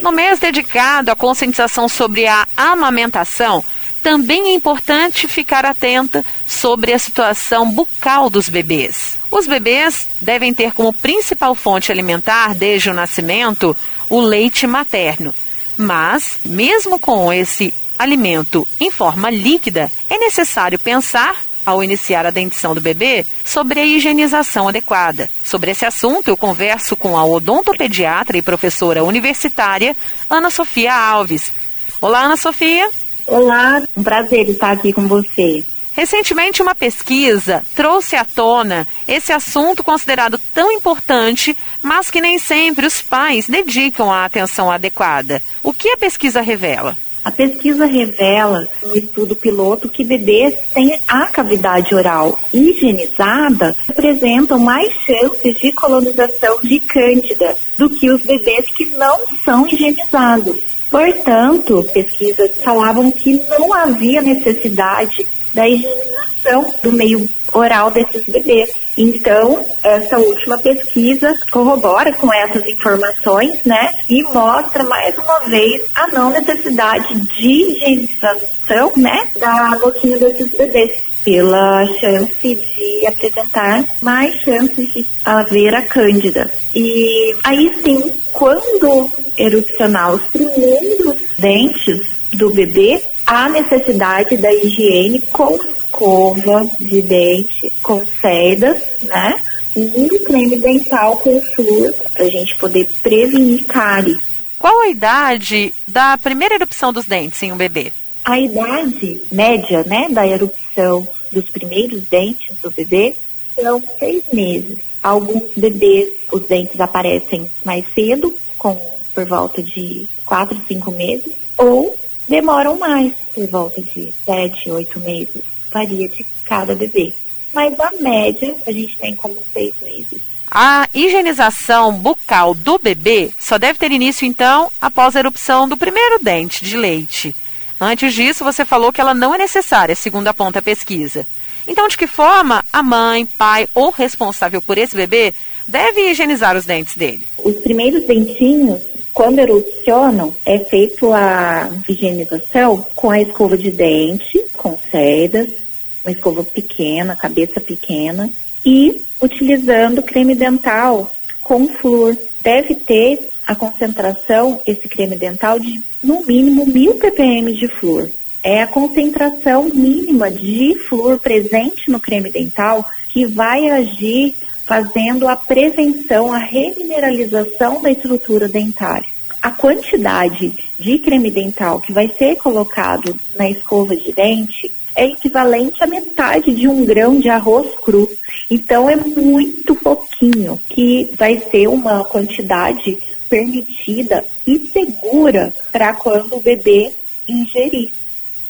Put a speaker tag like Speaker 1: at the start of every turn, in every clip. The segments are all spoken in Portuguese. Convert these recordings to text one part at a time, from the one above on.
Speaker 1: No mês dedicado à conscientização sobre a amamentação, também é importante ficar atenta sobre a situação bucal dos bebês. Os bebês devem ter como principal fonte alimentar desde o nascimento o leite materno. Mas, mesmo com esse alimento em forma líquida, é necessário pensar ao iniciar a dentição do bebê, sobre a higienização adequada. Sobre esse assunto, eu converso com a odontopediatra e professora universitária Ana Sofia Alves. Olá, Ana Sofia.
Speaker 2: Olá, um prazer estar aqui com você.
Speaker 1: Recentemente, uma pesquisa trouxe à tona esse assunto considerado tão importante, mas que nem sempre os pais dedicam a atenção adequada. O que a pesquisa revela?
Speaker 2: A pesquisa revela, um estudo piloto, que bebês têm a cavidade oral higienizada apresentam mais chances de colonização de cândida do que os bebês que não são higienizados. Portanto, pesquisas falavam que não havia necessidade da higienização do meio oral desses bebês. Então, essa última pesquisa corrobora com essas informações, né? E mostra mais uma vez a não necessidade de higienização, né? Da boquinha desses bebês pela chance de apresentar mais chances de haver a cândida. E aí sim, quando erupcionar os primeiros dentes do bebê, há necessidade da higiene com escova de dente, com sedas, né? E creme dental com flúor, para a gente poder prevenir cárie.
Speaker 1: Qual a idade da primeira erupção dos dentes em um bebê?
Speaker 2: A idade média, né, da erupção dos primeiros dentes do bebê são seis meses. Alguns bebês, os dentes aparecem mais cedo, com por volta de quatro, cinco meses, ou demoram mais, por volta de sete, oito meses varia de cada bebê. Mas a média a gente tem como seis meses.
Speaker 1: A higienização bucal do bebê só deve ter início, então, após a erupção do primeiro dente de leite. Antes disso, você falou que ela não é necessária, segundo aponta a pesquisa. Então, de que forma a mãe, pai ou responsável por esse bebê deve higienizar os dentes dele?
Speaker 2: Os primeiros dentinhos, quando erupcionam, é feito a higienização com a escova de dente, com sedas, uma escova pequena, cabeça pequena, e utilizando creme dental com flúor. Deve ter a concentração, esse creme dental, de no mínimo mil ppm de flúor. É a concentração mínima de flúor presente no creme dental que vai agir fazendo a prevenção, a remineralização da estrutura dentária. A quantidade de creme dental que vai ser colocado na escova de dente é equivalente à metade de um grão de arroz cru. Então é muito pouquinho que vai ser uma quantidade permitida e segura para quando o bebê ingerir.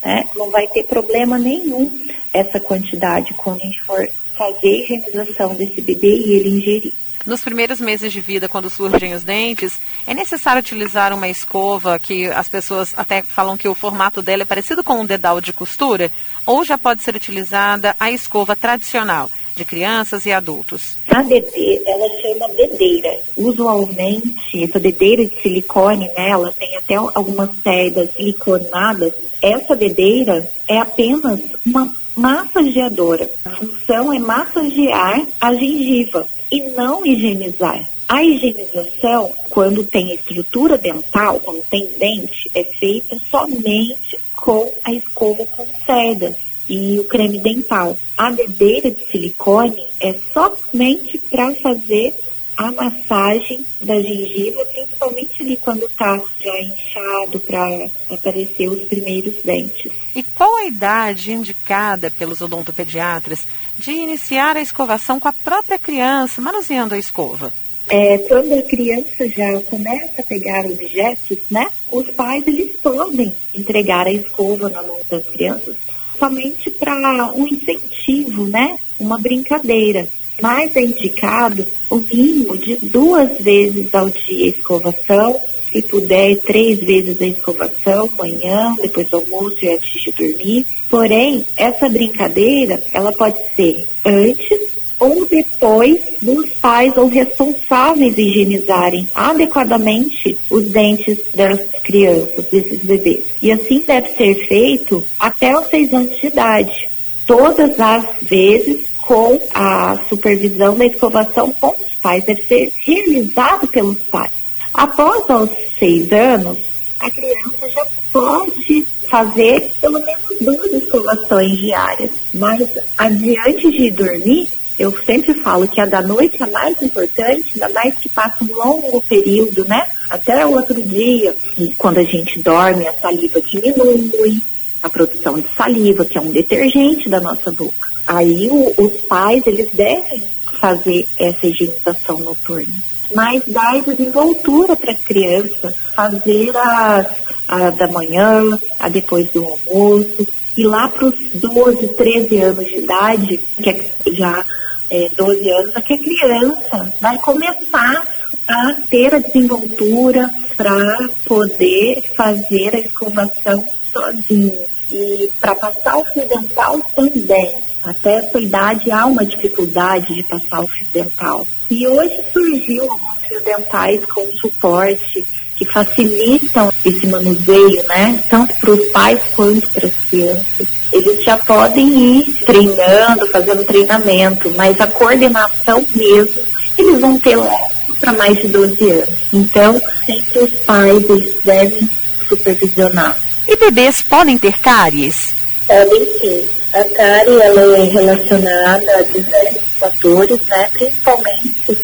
Speaker 2: Né? Não vai ter problema nenhum essa quantidade quando a gente for fazer a higienização desse bebê e ele ingerir.
Speaker 1: Nos primeiros meses de vida, quando surgem os dentes, é necessário utilizar uma escova que as pessoas até falam que o formato dela é parecido com um dedal de costura? Ou já pode ser utilizada a escova tradicional de crianças e adultos?
Speaker 2: A bebê, ela chama bebeira. Usualmente, essa bebeira de silicone, né, ela tem até algumas cerdas siliconadas. Essa bebeira é apenas uma massageadora. A função é massagear a gengiva e não higienizar. A higienização, quando tem estrutura dental, quando tem dente, é feita somente com a escova com cerdas e o creme dental. A bebeira de silicone é somente para fazer a massagem da gengiva, principalmente ali quando está já inchado para aparecer os primeiros dentes.
Speaker 1: E qual a idade indicada pelos odontopediatras de iniciar a escovação com a própria criança, manuseando a escova?
Speaker 2: É, quando a criança já começa a pegar objetos, né, os pais eles podem entregar a escova na mão das crianças somente para um incentivo, né, uma brincadeira mas é indicado o mínimo de duas vezes ao dia escovação, se puder, três vezes a escovação, manhã, depois do almoço e antes de dormir. Porém, essa brincadeira, ela pode ser antes ou depois dos pais ou responsáveis higienizarem adequadamente os dentes das crianças, desses bebês. E assim deve ser feito até os seis anos de idade, todas as vezes com a supervisão da escovação com os pais, deve ser realizado pelos pais. Após os seis anos, a criança já pode fazer pelo menos duas escovações diárias. Mas adiante de dormir, eu sempre falo que a da noite é mais importante, ainda mais que passa um longo período, né? Até o outro dia. E quando a gente dorme, a saliva diminui, a produção de saliva, que é um detergente da nossa boca. Aí o, os pais, eles devem fazer essa higienização noturna. Mas dar desenvoltura para a criança, fazer as, a da manhã, a depois do almoço, e lá para os 12, 13 anos de idade, que é já é, 12 anos, é que a criança vai começar a ter a desenvoltura para poder fazer a escovação sozinho. E para passar o fio dental também. Até essa idade há uma dificuldade de passar o fio dental. E hoje surgiu alguns fios dentais com suporte que facilitam esse manuseio, né? Tanto para os pais quanto para as crianças. Eles já podem ir treinando, fazendo treinamento, mas a coordenação mesmo, eles vão ter lá para mais de 12 anos. Então, sempre os pais eles devem supervisionar.
Speaker 1: E bebês podem ter cáries?
Speaker 2: Podem sim. A cárie ela é relacionada a diversos fatores, né? principalmente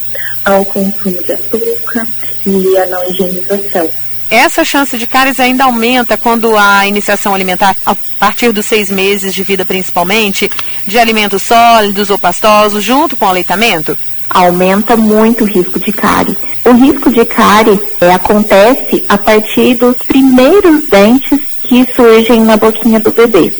Speaker 2: ao consumo de açúcar e a não higienização.
Speaker 1: Essa chance de cáries ainda aumenta quando a iniciação alimentar, a partir dos seis meses de vida principalmente, de alimentos sólidos ou pastosos, junto com o aleitamento?
Speaker 2: Aumenta muito o risco de cárie. O risco de cárie é, acontece a partir dos primeiros dentes que surgem na boquinha do bebê.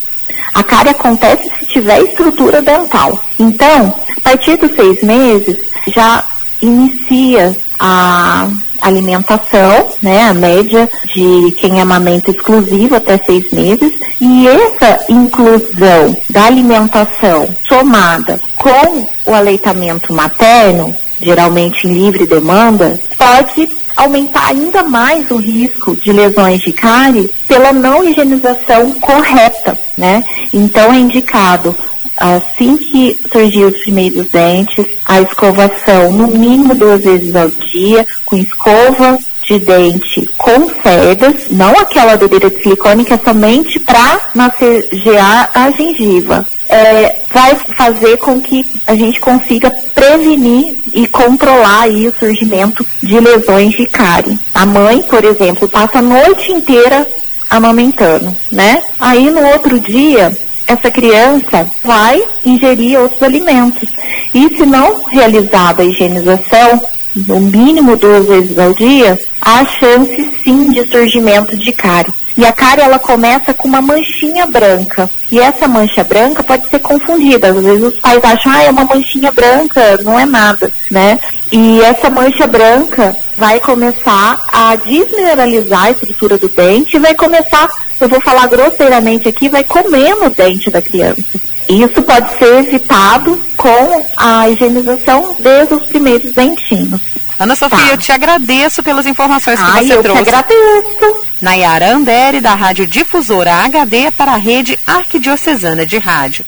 Speaker 2: A cárie acontece se tiver estrutura dental. Então, a partir dos seis meses, já inicia a alimentação, né, a média de quem amamenta exclusivo até seis meses, e essa inclusão da alimentação somada com o aleitamento materno, geralmente em livre demanda, pode aumentar ainda mais o risco de lesões de cárie pela não higienização correta, né? Então é indicado assim que surgir os primeiros dentes, a escovação no mínimo duas vezes ao dia, com escova de dente com cerdas, não aquela bebeira de silicone que é somente para massagear a gengiva. É, vai fazer com que a gente consiga prevenir e controlar aí o surgimento de lesões de cárie. A mãe, por exemplo, passa a noite inteira amamentando, né? Aí no outro dia essa criança vai ingerir outros alimentos. E se não realizada a higienização, no mínimo duas vezes ao dia, há chance sim de surgimento de cárie. E a cárie ela começa com uma manchinha branca. E essa mancha branca pode ser confundida. Às vezes os pais acham, ah, é uma manchinha branca, não é nada, né? E essa mancha branca vai começar a desmineralizar a estrutura do dente e vai começar, eu vou falar grosseiramente aqui, vai comendo o dente da criança. Isso pode ser evitado com a higienização desde os primeiros dentinhos.
Speaker 1: Ana Sofia, tá. eu te agradeço pelas informações que
Speaker 2: Ai,
Speaker 1: você
Speaker 2: eu
Speaker 1: trouxe.
Speaker 2: Eu te agradeço.
Speaker 1: Nayara Andere, da Rádio Difusora HD, para a Rede Arquidiocesana de Rádio.